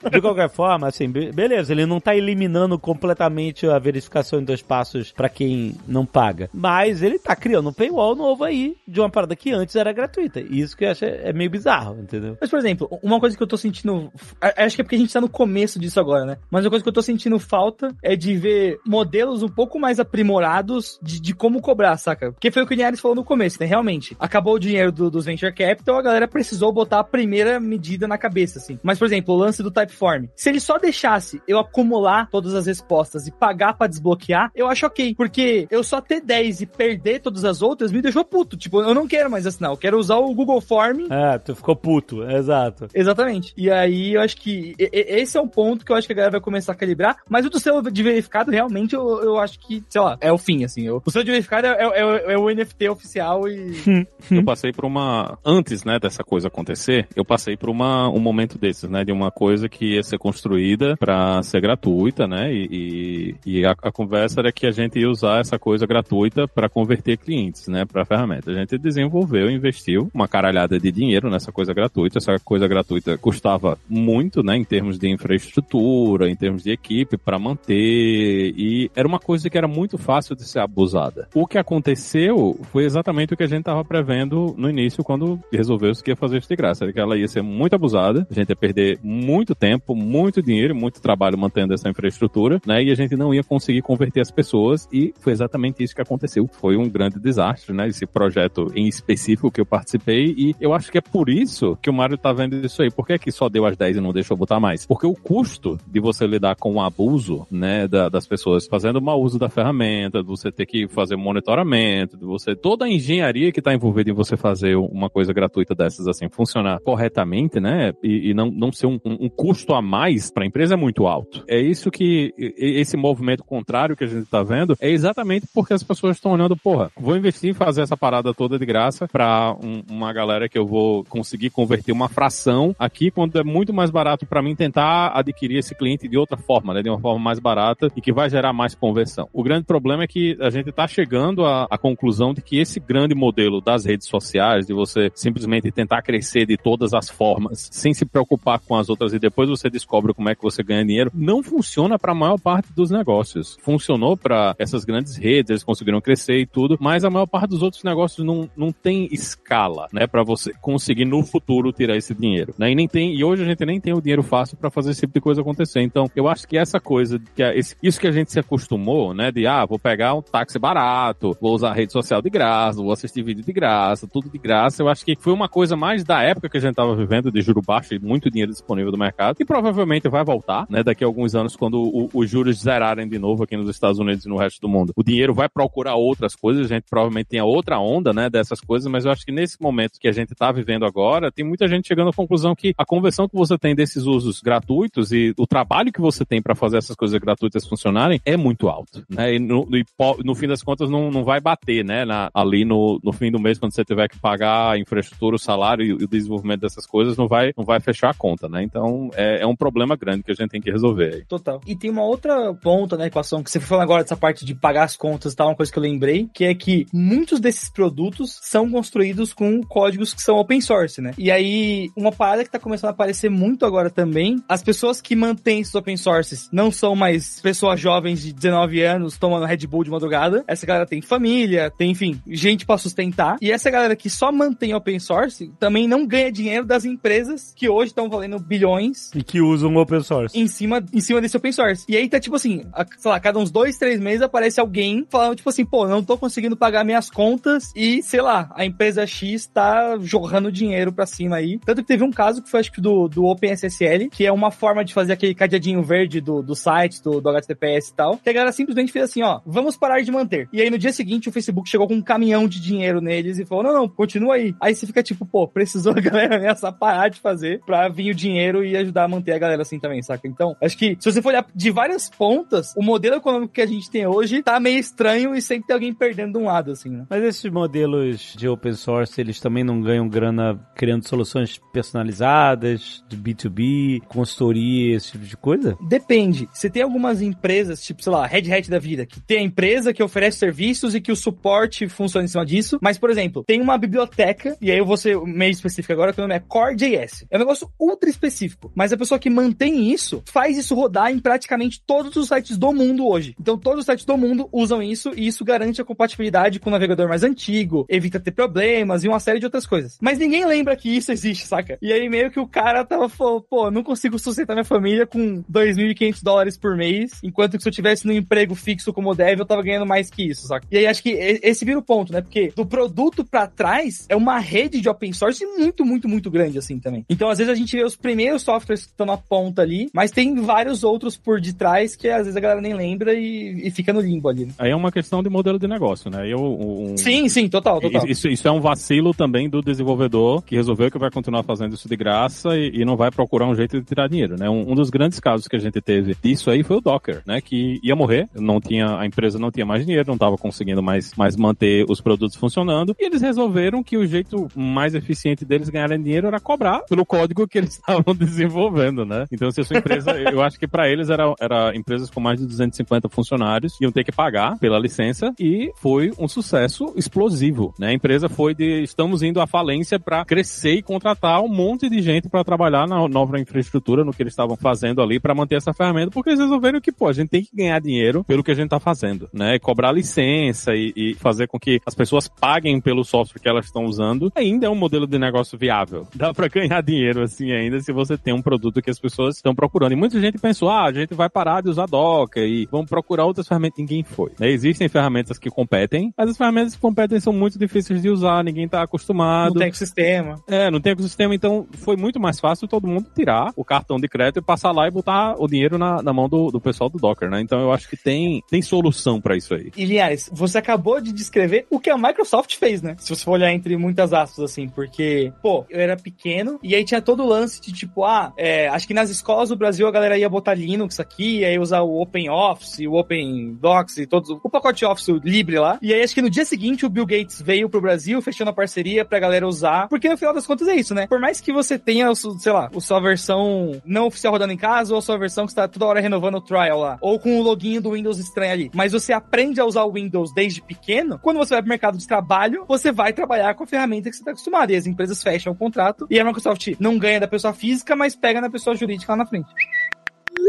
É. De qualquer forma, assim, beleza, ele não tá eliminando completamente a verificação em dois passos para quem não paga. Mas ele tá criando um paywall novo aí de uma parada que antes era gratuita. Isso que eu acho é meio bizarro, entendeu? Mas, por exemplo, uma coisa que eu tô sentindo. Acho que é porque a gente tá no começo disso agora, né? Mas uma coisa que eu tô sentindo falta é de ver modelos um pouco mais aprimorados de, de como cobrar, saca? Porque foi o que o Niares falou no começo, né? Realmente. Acabou o dinheiro do, dos Venture Capital, a galera precisou botar a primeira medida na cabeça, assim. Mas, por exemplo, o lance do Typeform. Se ele só deixasse eu acumular todas as respostas e pagar para desbloquear, eu acho ok. Porque eu só ter 10 e perder todas as outras me deixou puto. Tipo, eu não quero mais assinar, eu quero usar o Google Form. É, tu ficou puto, exato. Exatamente. E aí eu acho que esse é um ponto que eu acho que a galera vai começar a calibrar. Mas o do selo de verificado, realmente, eu, eu acho que, sei lá, é o fim, assim. Eu, o selo de verificado é, é, é, é o NFT oficial e. eu passei por uma. Antes, né, dessa coisa acontecer, eu passei por uma, um momento desses, né? De uma coisa que ia ser construída para ser gratuita, né? E, e, e a, a, conversa era que a gente ia usar essa coisa gratuita para converter clientes, né? Para A gente desenvolveu, investiu uma caralhada de dinheiro nessa coisa gratuita. Essa coisa gratuita custava muito, né? Em termos de infraestrutura, em termos de equipe para manter. E era uma coisa que era muito fácil de ser abusada. O que aconteceu foi exatamente o que a gente estava prevendo no início, quando resolveu que ia fazer isso de graça. Era que ela ia ser muito abusada, a gente ia perder muito tempo, muito dinheiro, muito trabalho mantendo essa infraestrutura, né? E a gente não ia conseguir converter as pessoas. E foi exatamente isso que aconteceu. Foi um grande desastre, né? Esse projeto em específico que eu participei. E eu acho que é por isso que o Mário tá vendo isso aí. Por que, é que só deu as 10 e não deixou botar mais? Porque o custo de você lidar com o abuso, né, da, das pessoas fazendo mau uso da ferramenta, de você ter que fazer monitoramento, de você. toda a engenharia que está envolvida em você fazer uma coisa gratuita dessas, assim, funcionar corretamente, né? E, e não, não ser um, um, custo a mais para a empresa é muito alto. É isso que esse movimento contrário que a gente está vendo é exatamente porque as pessoas estão olhando, porra, vou investir em fazer essa parada toda de graça para um, uma galera que eu vou conseguir converter uma fração aqui, quando é muito mais barato para mim tentar adquirir esse cliente de outra forma, né? De uma forma mais barata e que vai gerar mais conversão. O grande problema é que a gente está chegando à, à conclusão de que esse grande modelo das redes sociais, de você simplesmente tentar crescer de todas as formas, sem se preocupar com as outras e depois você descobre como é que você ganha dinheiro, não funciona para a maior parte dos negócios. Funcionou para essas grandes redes, eles conseguiram crescer e tudo, mas a maior parte dos outros negócios não, não tem escala, né, para você conseguir no futuro tirar esse dinheiro, né? E nem tem, e hoje a gente nem tem o dinheiro fácil para fazer esse tipo de coisa acontecer. Então, eu acho que essa coisa que é esse, isso que a gente se acostumou, né, de ah, vou pegar um táxi barato, vou usar a rede social de graça, vou assistir vídeo de graça, tudo de graça, eu acho que foi uma coisa mais da época que a gente tava vivendo de juro baixo e muito dinheiro disponível do mercado, e provavelmente vai voltar, né, daqui a alguns anos quando os juros zerarem de novo aqui nos Estados Unidos e no resto do mundo. O dinheiro vai procurar outras coisas, a gente provavelmente tem a outra onda, né, dessas coisas, mas eu acho que nesse momento que a gente tá vivendo agora, tem muita gente chegando à conclusão que a conversão que você tem desses usos gratuitos e o trabalho que você tem para fazer essas coisas gratuitas funcionarem é muito alto, né, e no, no, no fim das contas não, não vai bater, né, na, ali no, no fim do mês quando você tiver que pagar a infraestrutura, o salário e o desenvolvimento dessas coisas, não vai, não vai fechar a conta, né, então é, é um problema grande que a gente tem que resolver aí. Total. E tem uma outra ponta na equação que você falando agora dessa parte de pagar as contas tal, uma coisa que eu lembrei, que é que muitos desses produtos são construídos com códigos que são open source, né? E aí, uma parada que tá começando a aparecer muito agora também, as pessoas que mantêm esses open sources não são mais pessoas jovens de 19 anos tomando Red Bull de madrugada. Essa galera tem família, tem, enfim, gente para sustentar. E essa galera que só mantém open source também não ganha dinheiro das empresas que hoje estão valendo bilhões E que usam open source. em cima, em cima desse open source. E aí tá tipo assim, a, sei lá, cada uns dois, três meses aparece alguém falando tipo assim, pô, não tô conseguindo pagar minhas contas e, sei lá, a empresa X tá jorrando dinheiro pra cima aí. Tanto que teve um caso que foi acho que do, do OpenSSL, que é uma forma de fazer aquele cadeadinho verde do, do site, do, do HTTPS e tal, que a galera simplesmente fez assim, ó, vamos parar de manter. E aí no dia seguinte o Facebook chegou com um caminhão de dinheiro neles e falou, não, não, continua aí. Aí você fica tipo, pô, precisou a galera nessa parar de fazer pra vir o dinheiro e ajudar a manter a galera assim também, saca? Então, acho que se você for olhar de várias pontas, o modelo econômico que a gente tem hoje tá meio estranho e sempre tem alguém perdendo de um lado, assim, né? Mas esses modelos de open source, eles também não ganham grana criando soluções personalizadas, de B2B, consultoria, esse tipo de coisa? Depende. Você tem algumas empresas, tipo, sei lá, Red Hat da vida, que tem a empresa que oferece serviços e que o suporte funciona em cima disso. Mas, por exemplo, tem uma biblioteca, e aí eu vou ser meio específico agora, que o nome é Core.js. É um negócio ultra específico. Mas a pessoa que mantém isso, faz isso rodar em praticamente todos os sites do mundo hoje. Então, todos os sites do mundo usam isso, e isso garante a compatibilidade com o navegador mais antigo, evita ter problemas e uma série de outras coisas. Mas ninguém lembra que isso existe, saca? E aí meio que o cara tava falando, pô, não consigo sustentar minha família com 2.500 dólares por mês, enquanto que se eu tivesse num emprego fixo como dev, eu tava ganhando mais que isso, saca? E aí acho que esse vira o ponto, né? Porque do produto pra trás é uma rede de open source muito, muito, muito grande assim também. Então às vezes a gente vê os primeiros softwares que estão na ponta ali, mas tem vários outros por detrás que às vezes a galera nem lembra e, e fica no limbo ali. Né? Aí é uma questão de modelo de negócio, né? Eu, um, Sim, sim, total, total. Isso, isso é um vacilo também do desenvolvedor que resolveu que vai continuar fazendo isso de graça e, e não vai procurar um jeito de tirar dinheiro, né? Um, um dos grandes casos que a gente teve disso aí foi o Docker, né? Que ia morrer, não tinha, a empresa não tinha mais dinheiro, não estava conseguindo mais, mais manter os produtos funcionando e eles resolveram que o jeito mais eficiente deles ganharem dinheiro era cobrar pelo código que eles estavam desenvolvendo, né? Então se a sua empresa, eu acho que para eles era, era empresas com mais de 250 funcionários iam ter que pagar pela licença e foi um sucesso explosivo, né? A empresa foi de estamos indo à falência para crescer e contratar um monte de gente para trabalhar na nova infraestrutura, no que eles estavam fazendo ali para manter essa ferramenta, porque eles resolveram que, pô, a gente tem que ganhar dinheiro pelo que a gente tá fazendo, né? E cobrar licença e, e fazer com que as pessoas paguem pelo software que elas estão usando, ainda é um modelo de negócio viável. Dá para ganhar dinheiro assim ainda se você tem um produto que as pessoas estão procurando. E muita gente pensou, ah, a gente vai parar de usar Docker e vamos procurar outras ferramentas. Ninguém foi. né? Existem ferramentas que competem, mas as ferramentas que competem são muito difíceis de usar, ninguém tá acostumado. Não tem ecossistema. É, não tem ecossistema, então foi muito mais fácil todo mundo tirar o cartão de crédito e passar lá e botar o dinheiro na, na mão do, do pessoal do Docker, né? Então eu acho que tem, tem solução pra isso aí. E, aliás, você acabou de descrever o que a Microsoft fez, né? Se você for olhar entre muitas aspas, assim, porque, pô, eu era pequeno e aí tinha todo o lance de tipo, ah, é, acho que nas escolas do Brasil a galera ia botar Linux aqui, aí usar o Open Office, o Open Docs e todos, o pacote Office livre lá. E aí acho que no dia seguinte o Bill Gates veio pro Brasil, fechando a parceria pra galera usar, porque no final das contas é isso, né? Por mais que você tenha, o seu- sei lá, a sua versão não oficial rodando em casa, ou a sua versão que está toda hora renovando o trial lá, ou com o login do Windows estranho ali, mas você aprende a usar o Windows desde pequeno, quando você vai pro mercado de trabalho, você vai trabalhar com a ferramenta que você está acostumado, e as empresas fecham o contrato, e a Microsoft não ganha da pessoa física, mas pega na pessoa jurídica lá na frente.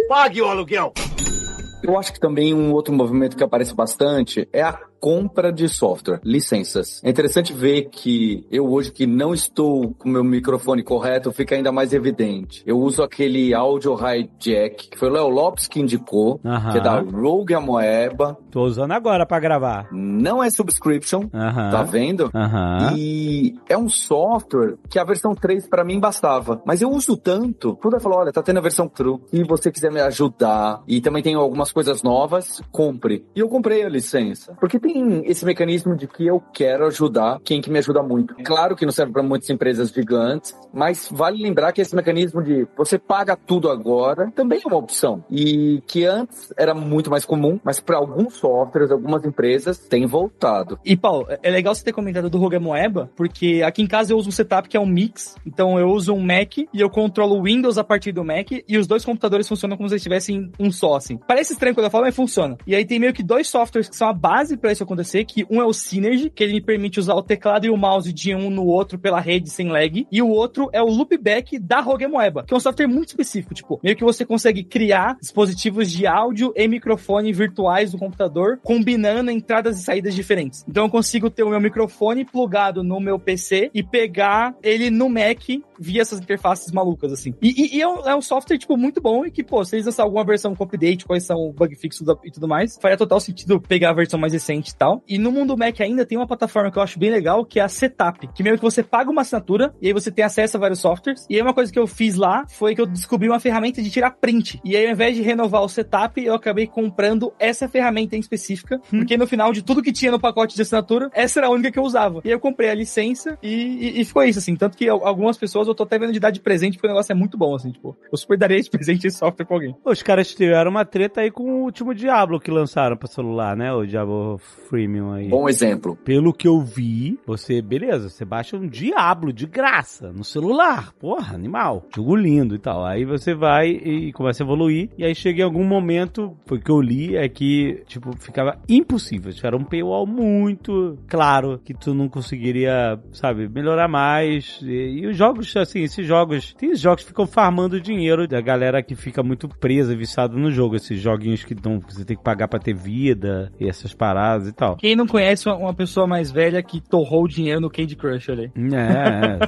Pague o aluguel. Eu acho que também um outro movimento que aparece bastante é a compra de software, licenças. É interessante ver que eu hoje que não estou com meu microfone correto, fica ainda mais evidente. Eu uso aquele Audio Hijack, que foi o Léo Lopes que indicou, que é da Rogue Amoeba. Tô usando agora pra gravar. Não é subscription, tá vendo? E é um software que a versão 3 pra mim bastava. Mas eu uso tanto. Quando eu falo, olha, tá tendo a versão true. E você quiser me ajudar. E também tem algumas coisas novas, compre. E eu comprei a licença. Porque tem esse mecanismo de que eu quero ajudar quem que me ajuda muito. Claro que não serve para muitas empresas gigantes, mas vale lembrar que esse mecanismo de você paga tudo agora também é uma opção. E que antes era muito mais comum, mas para alguns softwares, algumas empresas, tem voltado. E, Paulo, é legal você ter comentado do Rogue Moeba, porque aqui em casa eu uso um setup que é um mix. Então eu uso um Mac e eu controlo o Windows a partir do Mac e os dois computadores funcionam como se eles tivessem um só, assim. Parece estranho quando eu falo, mas funciona. E aí tem meio que dois softwares que são a base para esse isso acontecer, que um é o Synergy, que ele me permite usar o teclado e o mouse de um no outro pela rede sem lag, e o outro é o Loopback da Rogue Moeba, que é um software muito específico, tipo, meio que você consegue criar dispositivos de áudio e microfone virtuais do computador, combinando entradas e saídas diferentes. Então eu consigo ter o meu microfone plugado no meu PC e pegar ele no Mac via essas interfaces malucas, assim. E, e, e é, um, é, software, tipo, muito bom e que, pô, se eles lançarem alguma versão com update, quais são o bug fix e tudo mais, faria total sentido pegar a versão mais recente e tal. E no mundo Mac ainda tem uma plataforma que eu acho bem legal, que é a Setup, que meio que você paga uma assinatura e aí você tem acesso a vários softwares. E aí uma coisa que eu fiz lá foi que eu descobri uma ferramenta de tirar print. E aí ao invés de renovar o setup, eu acabei comprando essa ferramenta em específica, hum. porque no final de tudo que tinha no pacote de assinatura, essa era a única que eu usava. E aí eu comprei a licença e, e, e ficou isso, assim. Tanto que algumas pessoas eu tô até vendo de dar de presente, porque o negócio é muito bom, assim, tipo, eu super daria esse presente esse software pra alguém. Os caras tiveram uma treta aí com o último Diablo que lançaram pra celular, né? O Diablo Freemium aí. Bom exemplo. Pelo que eu vi, você, beleza, você baixa um Diablo de graça no celular. Porra, animal. Jogo lindo e tal. Aí você vai e começa a evoluir. E aí chega em algum momento, foi que eu li, é que, tipo, ficava impossível. Era um paywall muito claro que tu não conseguiria, sabe, melhorar mais. E, e os jogos, assim, esses jogos. Tem jogos que ficam farmando dinheiro da galera que fica muito presa, viciada no jogo. Esses joguinhos que, que você tem que pagar pra ter vida e essas paradas e tal. Quem não conhece uma pessoa mais velha que torrou o dinheiro no Candy Crush ali? É,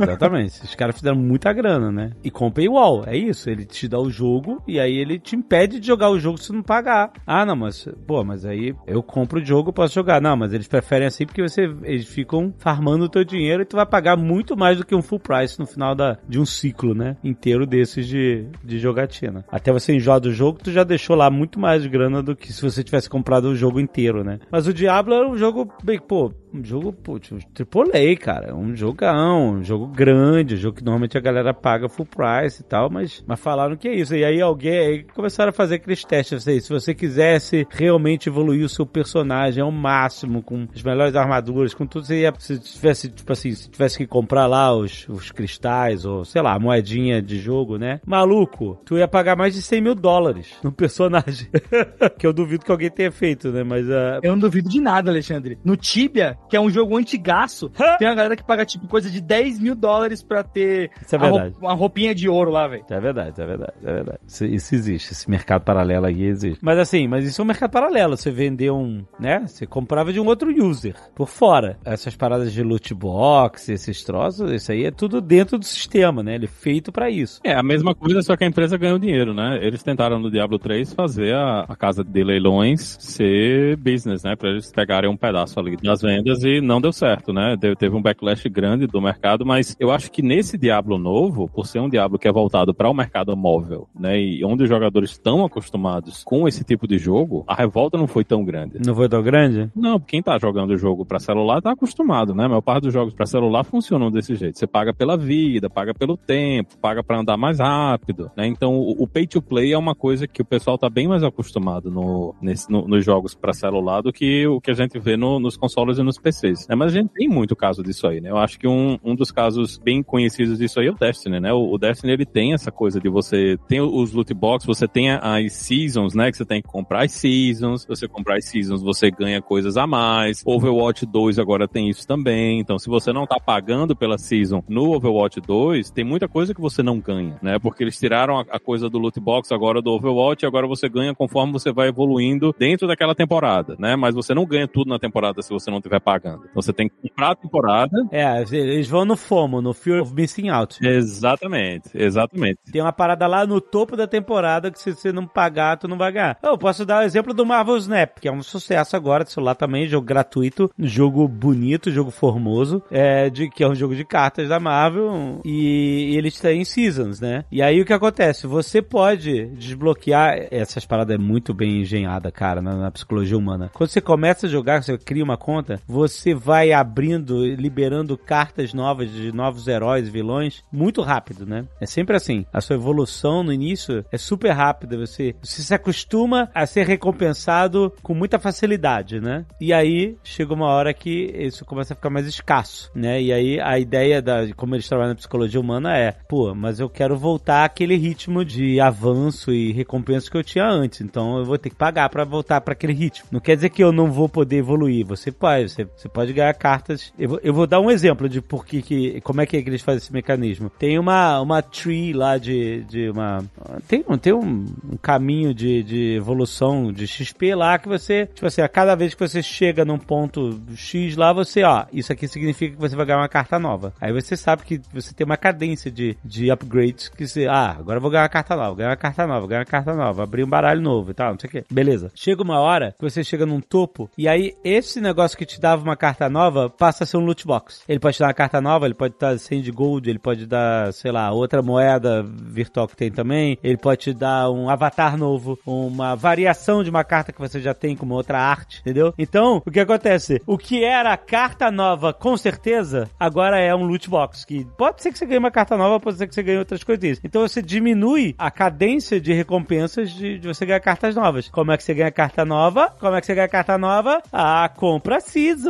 é exatamente. Os caras fizeram muita grana, né? E com paywall, é isso. Ele te dá o jogo e aí ele te impede de jogar o jogo se não pagar. Ah, não, mas, pô, mas aí eu compro o jogo, posso jogar. Não, mas eles preferem assim porque você, eles ficam farmando o teu dinheiro e tu vai pagar muito mais do que um full price no final da, de um ciclo, né? Inteiro desses de, de jogatina. Até você enjoar do jogo, tu já deixou lá muito mais grana do que se você tivesse comprado o jogo inteiro, né? Mas o Diablo era um jogo, bem, pô, um jogo, putz, AAA, cara. Um jogão, um jogo grande, um jogo que normalmente a galera paga full price e tal, mas, mas falaram que é isso. E aí alguém aí começaram a fazer aqueles testes. Assim, se você quisesse realmente evoluir o seu personagem ao máximo, com as melhores armaduras, com tudo, você ia, se tivesse, tipo assim, se tivesse que comprar lá os, os cristais, ou sei lá, moedinha de jogo, né? Maluco, tu ia pagar mais de 100 mil dólares no personagem. que eu duvido que alguém tenha feito, né? Mas. Uh... Eu não duvido de nada, Alexandre. No Tibia, que é um jogo antigaço. Tem uma galera que paga, tipo, coisa de 10 mil dólares pra ter isso é verdade. uma roupinha de ouro lá, velho. É verdade, é verdade, é verdade. Isso, isso, existe, esse mercado paralelo aí existe. Mas assim, mas isso é um mercado paralelo. Você vendeu um, né? Você comprava de um outro user por fora. Essas paradas de loot box, esses troços, isso aí é tudo dentro do sistema, né? Ele é feito para isso. É a mesma coisa, só que a empresa ganhou dinheiro, né? Eles tentaram no Diablo 3 fazer a, a casa de leilões ser business, né? Pra eles pegarem um pedaço ali das vendas e não deu certo, né? teve um backlash grande do mercado, mas eu acho que nesse Diablo novo, por ser um Diablo que é voltado para o mercado móvel, né? E onde os jogadores estão acostumados com esse tipo de jogo, a revolta não foi tão grande. Não foi tão grande? Não, quem tá jogando o jogo para celular tá acostumado, né? A maior parte dos jogos para celular funcionam desse jeito. Você paga pela vida, paga pelo tempo, paga para andar mais rápido, né? Então o, o pay to play é uma coisa que o pessoal tá bem mais acostumado no, nesse, no, nos jogos para celular do que o que a gente vê no, nos consoles e nos PCs. PCs. Né? Mas a gente tem muito caso disso aí, né? Eu acho que um, um dos casos bem conhecidos disso aí é o Destiny, né? O, o Destiny, ele tem essa coisa de você tem os loot box, você tem as seasons, né? Que você tem que comprar as seasons. Se você comprar as seasons, você ganha coisas a mais. Overwatch 2 agora tem isso também. Então, se você não tá pagando pela season no Overwatch 2, tem muita coisa que você não ganha, né? Porque eles tiraram a, a coisa do loot box agora do Overwatch e agora você ganha conforme você vai evoluindo dentro daquela temporada, né? Mas você não ganha tudo na temporada se você não tiver pagando pagando. Então você tem que comprar a temporada. É, eles vão no FOMO, no Fear of Missing Out. Exatamente, exatamente. Tem uma parada lá no topo da temporada que se você não pagar, tu não vai ganhar. Eu posso dar o exemplo do Marvel Snap, que é um sucesso agora de celular também, jogo gratuito, jogo bonito, jogo formoso, é, de, que é um jogo de cartas da Marvel e, e eles têm seasons, né? E aí o que acontece? Você pode desbloquear, essas paradas é muito bem engenhada, cara, na, na psicologia humana. Quando você começa a jogar, você cria uma conta, você você vai abrindo, liberando cartas novas de novos heróis vilões muito rápido, né? É sempre assim. A sua evolução no início é super rápida. Você, você se acostuma a ser recompensado com muita facilidade, né? E aí chega uma hora que isso começa a ficar mais escasso, né? E aí a ideia da como eles trabalham na psicologia humana é, pô, mas eu quero voltar àquele ritmo de avanço e recompensa que eu tinha antes. Então eu vou ter que pagar para voltar para aquele ritmo. Não quer dizer que eu não vou poder evoluir. Você pode, você, você pode ganhar cartas. Eu vou, eu vou dar um exemplo de por que, que como é que eles fazem esse mecanismo. Tem uma, uma tree lá de, de uma. Tem, tem um, um caminho de, de evolução de XP lá que você, tipo assim, a cada vez que você chega num ponto X lá, você, ó, isso aqui significa que você vai ganhar uma carta nova. Aí você sabe que você tem uma cadência de, de upgrades que você, ah, agora eu vou ganhar uma carta nova, ganhar uma carta nova, ganhar uma carta nova, abrir um baralho novo e tal, não sei o que. Beleza. Chega uma hora que você chega num topo e aí esse negócio que te dava uma carta nova passa a ser um loot box. Ele pode te dar uma carta nova, ele pode dar 100 de gold, ele pode dar, sei lá, outra moeda virtual que tem também, ele pode te dar um avatar novo, uma variação de uma carta que você já tem com uma outra arte, entendeu? Então, o que acontece? O que era carta nova, com certeza, agora é um loot box, que pode ser que você ganhe uma carta nova, pode ser que você ganhe outras coisas. Então você diminui a cadência de recompensas de, de você ganhar cartas novas. Como é que você ganha carta nova? Como é que você ganha carta nova? Ah, compra a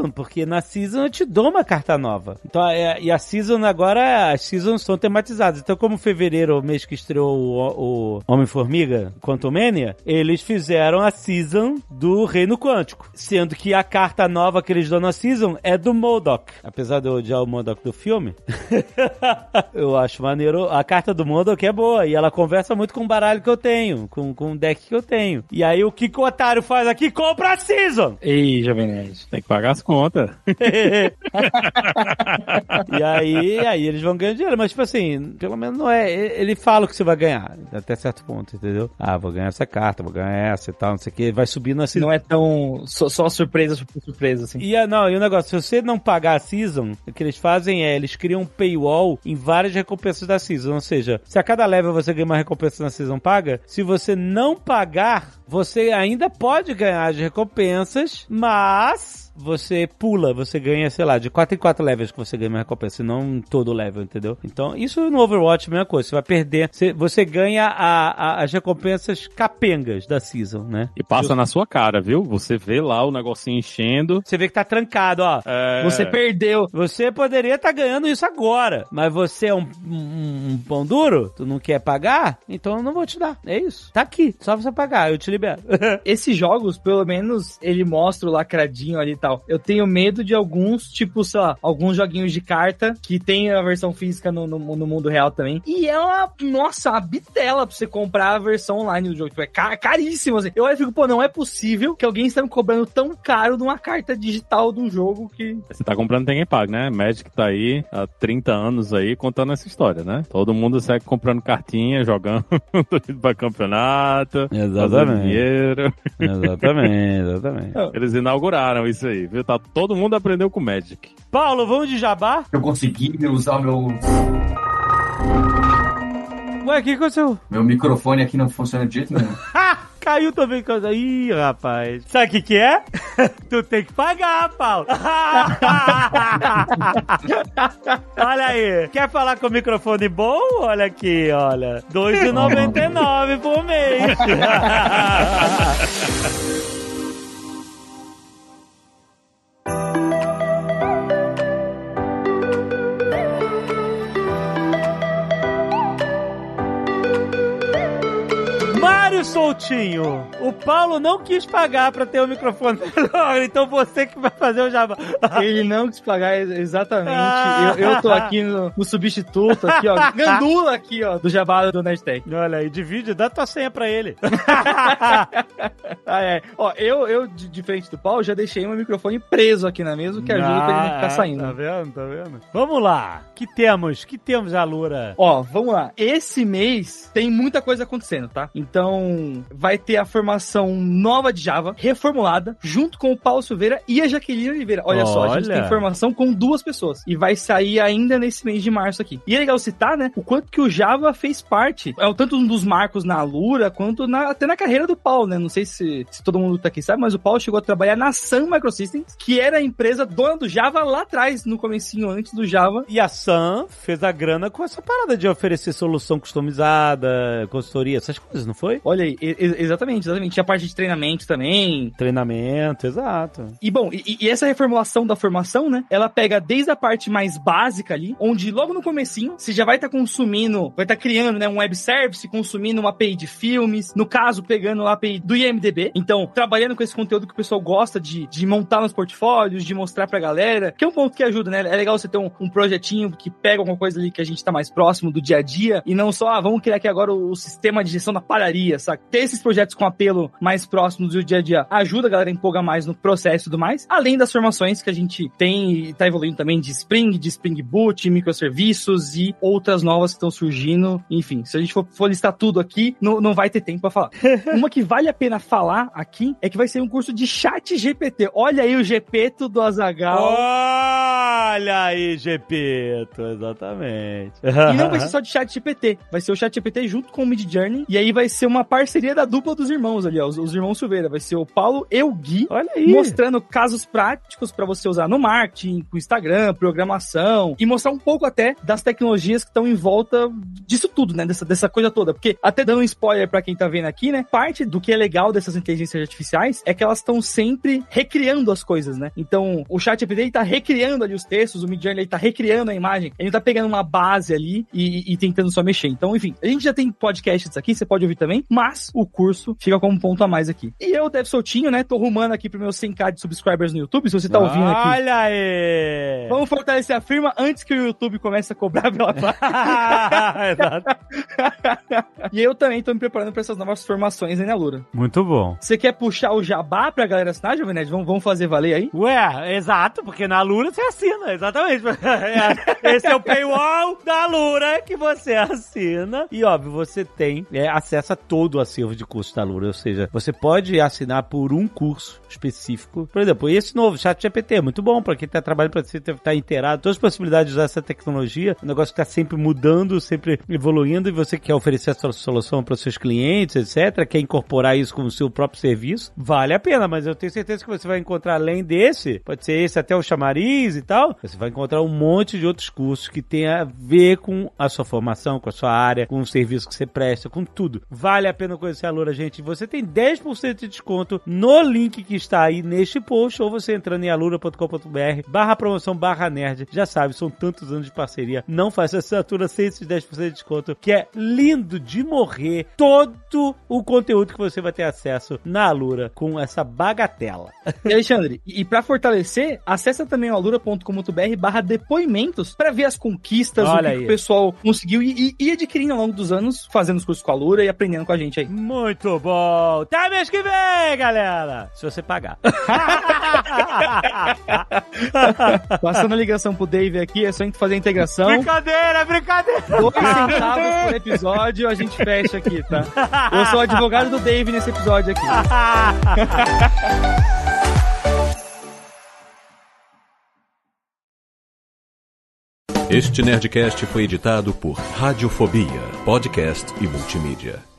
Season, porque na Season eu te dou uma carta nova. Então, é, e a Season agora, as Seasons são tematizadas. Então, como fevereiro, o mês que estreou o, o Homem-Formiga, Quantum Mania, eles fizeram a Season do Reino Quântico. Sendo que a carta nova que eles dão na Season é do Modok. Apesar de eu odiar o Modok do filme, eu acho maneiro. A carta do Modok é boa e ela conversa muito com o baralho que eu tenho, com, com o deck que eu tenho. E aí o que, que o otário faz aqui? Compra a Season! Ei, Jovem Nerd. Tem que pagar as contas. e aí, aí eles vão ganhar dinheiro. Mas, tipo assim, pelo menos não é. Ele fala o que você vai ganhar, até certo ponto, entendeu? Ah, vou ganhar essa carta, vou ganhar essa e tal, não sei o que. Vai subindo assim. Não é tão. Só, só surpresa, surpresa, assim. E, não, e o negócio, se você não pagar a season, o que eles fazem é, eles criam um paywall em várias recompensas da season. Ou seja, se a cada level você ganha uma recompensa na season paga, se você não pagar, você ainda pode ganhar as recompensas, mas você pula, você ganha, sei lá, de 4 em 4 levels que você ganha uma recompensa, não todo level, entendeu? Então, isso no Overwatch é a mesma coisa. Você vai perder, você, você ganha a, a, as recompensas capengas da season, né? E passa na sua cara, viu? Você vê lá o negocinho enchendo. Você vê que tá trancado, ó. É... Você perdeu. Você poderia estar tá ganhando isso agora, mas você é um, um, um, pão duro, tu não quer pagar, então eu não vou te dar. É isso. Tá aqui, só você pagar, eu te Esses jogos, pelo menos, ele mostra o lacradinho ali e tal. Eu tenho medo de alguns, tipo, sei lá, alguns joguinhos de carta que tem a versão física no, no, no mundo real também. E é uma, nossa, uma bitela pra você comprar a versão online do jogo. Tipo, é car caríssimo, assim. Eu fico, pô, não é possível que alguém esteja me cobrando tão caro de uma carta digital do jogo que. Você tá comprando tem quem paga, né? Magic tá aí há 30 anos aí contando essa história, né? Todo mundo segue comprando cartinha, jogando pra campeonato. Exatamente. Dinheiro. Exatamente, exatamente. Eles inauguraram isso aí viu? Tá, todo mundo aprendeu com Magic. Paulo, vamos de jabá? Eu consegui usar o meu. Ué, o que aconteceu? Meu microfone aqui não funciona de jeito nenhum. Caiu também. Ih, rapaz. Sabe o que que é? tu tem que pagar, Paulo. olha aí. Quer falar com o microfone bom? Olha aqui, olha. R$ 2,99 por mês. Soltinho, o Paulo não quis pagar pra ter o microfone melhor, então você que vai fazer o jabá. Ele não quis pagar exatamente. Ah. Eu, eu tô aqui no, no, substituto, aqui, ó, gandula aqui, ó, do jabá do Nerdtech. Olha aí, divide, dá tua senha pra ele. ah, é. Ó, eu, eu, de frente do Paulo, já deixei meu microfone preso aqui na mesa, que ajuda ah, pra ele não ficar ah, saindo. Tá vendo, tá vendo? Vamos lá, que temos? Que temos, Alura? Ó, vamos lá. Esse mês tem muita coisa acontecendo, tá? Então, Vai ter a formação nova de Java, reformulada, junto com o Paulo Silveira e a Jaqueline Oliveira. Olha, só, a gente Olha. tem formação com duas pessoas. E vai sair ainda nesse mês de março aqui. E é legal citar, né, o quanto que o Java fez parte, é, tanto um dos marcos na Alura, quanto na- até na carreira do Paulo, né? Não sei se, se todo mundo tá aqui sabe, mas o Paulo chegou a trabalhar na Sun Microsystems, que era a empresa dona do Java lá atrás, no comecinho, antes do Java. E a Sam fez a grana com essa parada de oferecer solução customizada, consultoria, essas coisas, não foi? Olha aí, e- e- exatamente, exatamente. Tinha parte de treinamento também, Treinamento, exato. E bom, e, e essa reformulação da formação, né? Ela pega desde a parte mais básica ali, onde logo no comecinho você já vai estar consumindo, vai estar criando, né, um web service, consumindo uma API de filmes, no caso pegando a API do IMDb. Então, trabalhando com esse conteúdo que o pessoal gosta de, de montar nos portfólios, de mostrar pra galera, que é um ponto que ajuda, né? É legal você ter um, um projetinho que pega alguma coisa ali que a gente tá mais próximo do dia a dia e não só, ah, vamos criar aqui agora o, o sistema de gestão da padaria, sabe? Ter esses projetos com apelo mais próximos do dia a dia ajuda a galera a empolgar mais no processo e tudo mais, além das formações que a gente tem e tá evoluindo também de Spring, de Spring Boot, microserviços e outras novas que estão surgindo. Enfim, se a gente for, for listar tudo aqui, não, não vai ter tempo pra falar. Uma que vale a pena falar aqui é que vai ser um curso de chat GPT. Olha aí o GPto do Azagal. Olha aí, Gepeto, exatamente. E não vai ser só de chat GPT, vai ser o chat GPT junto com o Mid Journey, e aí vai ser uma parceria da dupla dos irmãos ali, ó, os, os irmãos Silveira. Vai ser o Paulo e o Gui, Olha aí. mostrando casos práticos pra você usar no marketing, com Instagram, programação, e mostrar um pouco até das tecnologias que estão em volta disso tudo, né? Dessa, dessa coisa toda. Porque, até dando um spoiler pra quem tá vendo aqui, né? Parte do que é legal dessas inteligências artificiais é que elas estão sempre recriando as coisas, né? Então, o chat GPT tá recriando ali os textos, o Midjourney tá recriando a imagem, ele tá pegando uma base ali e, e tentando só mexer. Então, enfim, a gente já tem podcasts aqui, você pode ouvir também, mas o curso fica como um ponto a mais aqui. E eu, Dev Soltinho, né? Tô rumando aqui pro meu 100k de subscribers no YouTube, se você tá ouvindo aqui. Olha aí. Vamos fortalecer a firma antes que o YouTube comece a cobrar pela Exato. E eu também tô me preparando pra essas novas formações aí na Lura. Muito bom. Você quer puxar o jabá pra galera assinar, Jovem Nerd? Vamos, vamos fazer valer aí? Ué, exato, porque na Lura você assina, exatamente. Esse é o paywall da Lura que você assina. E óbvio, você tem é, acesso a todo o acervo de curso da Lura. Ou seja, você pode assinar por um curso específico. Por exemplo, esse novo chat GPT é muito bom para quem tá trabalhando, para você estar inteirado. Todas as possibilidades de usar essa tecnologia. Um negócio que tá sempre mudando, sempre evoluindo. E você quer oferecer a sua solução para seus clientes, etc. Quer incorporar isso como seu próprio serviço. Vale a pena, mas eu tenho certeza que você vai encontrar além desse, pode ser esse até o chamariz e tal, você vai encontrar um monte de outros cursos que tem a ver com a sua formação, com a sua área, com o serviço que você presta, com tudo. Vale a pena conhecer a Loura, gente. Você tem 10% de desconto no link que está aí neste post, ou você entrando em alura.com.br barra promoção barra nerd. Já sabe, são tantos anos de parceria. Não faça assinatura sem esses 10% de desconto, que é lindo de morrer todo o conteúdo que você vai ter acesso na Alura com essa bagatela. E Alexandre, e, pra fortalecer, acessa também o alura.com.br barra depoimentos pra ver as conquistas, o Olha que, aí. que o pessoal conseguiu e, e, e adquirindo ao longo dos anos, fazendo os cursos com a Alura e aprendendo com a gente aí. Muito bom! Até mês que vem, galera! Se você pagar. Passando a ligação pro Dave aqui, é só a gente fazer a integração. brincadeira, brincadeira! Dois centavos por episódio, a gente fecha aqui, tá? Eu sou o advogado do Dave nesse episódio aqui. Este Nerdcast foi editado por Radiofobia, podcast e multimídia.